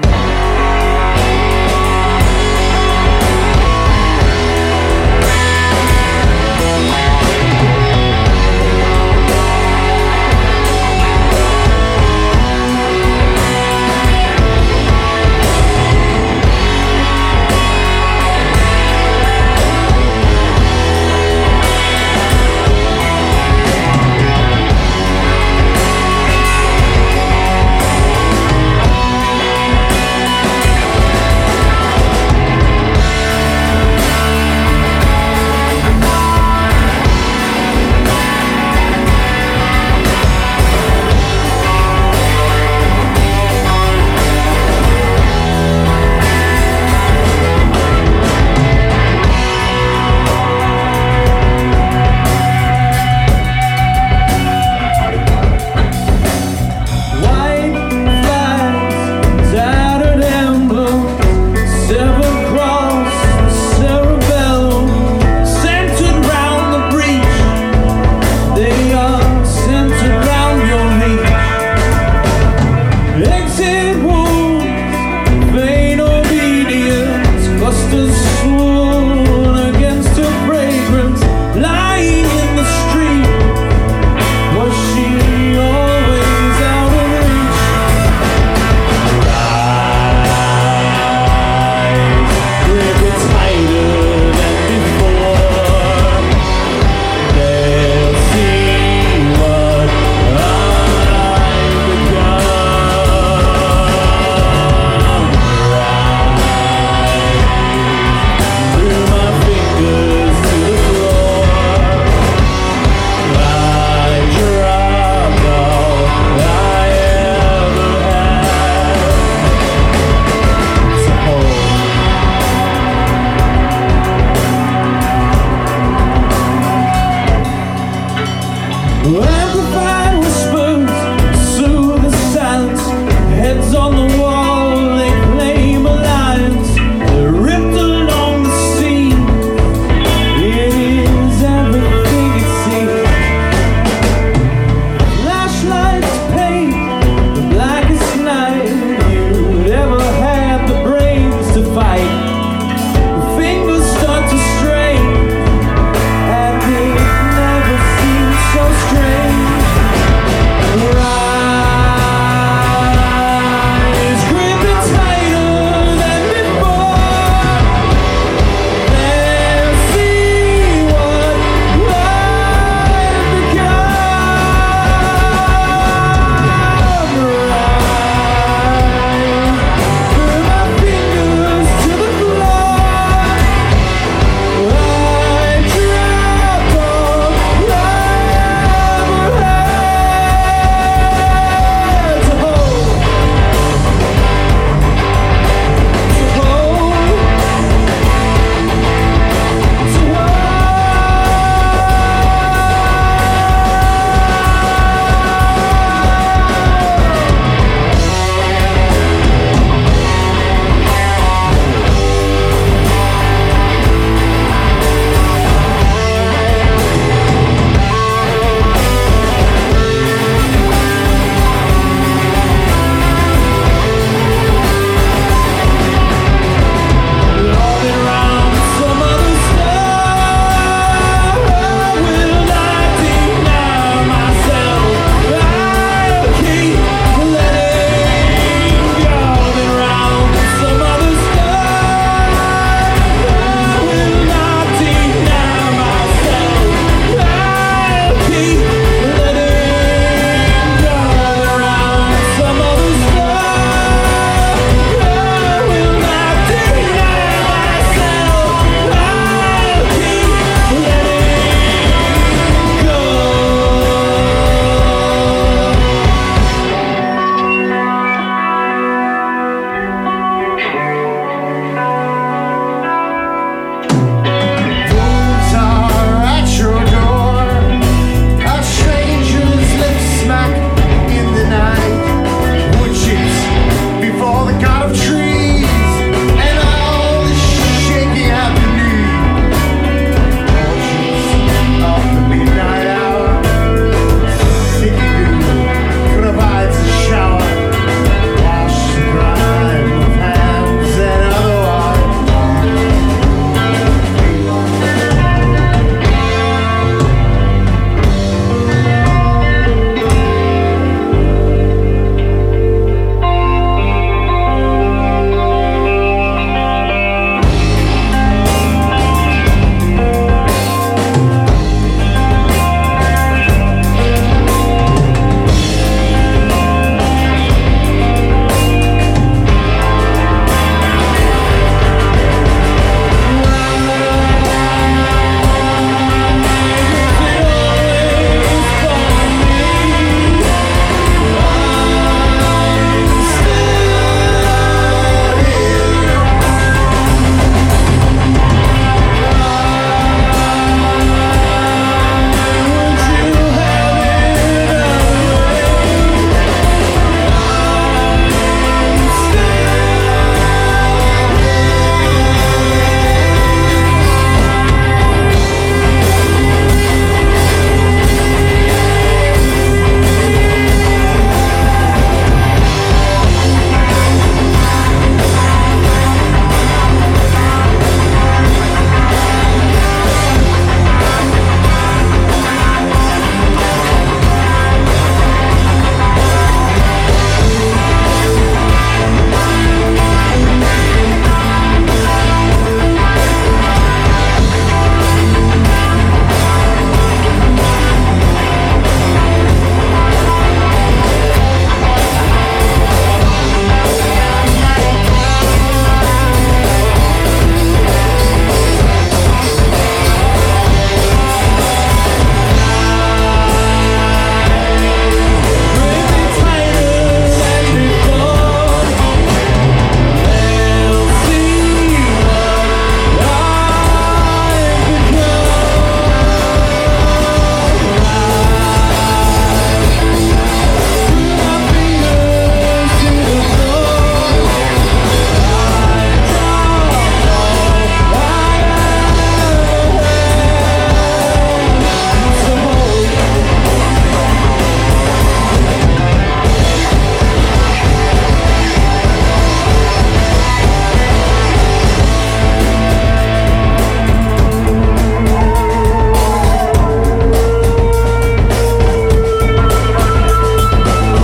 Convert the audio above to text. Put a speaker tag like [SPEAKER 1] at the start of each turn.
[SPEAKER 1] Bye. Amplify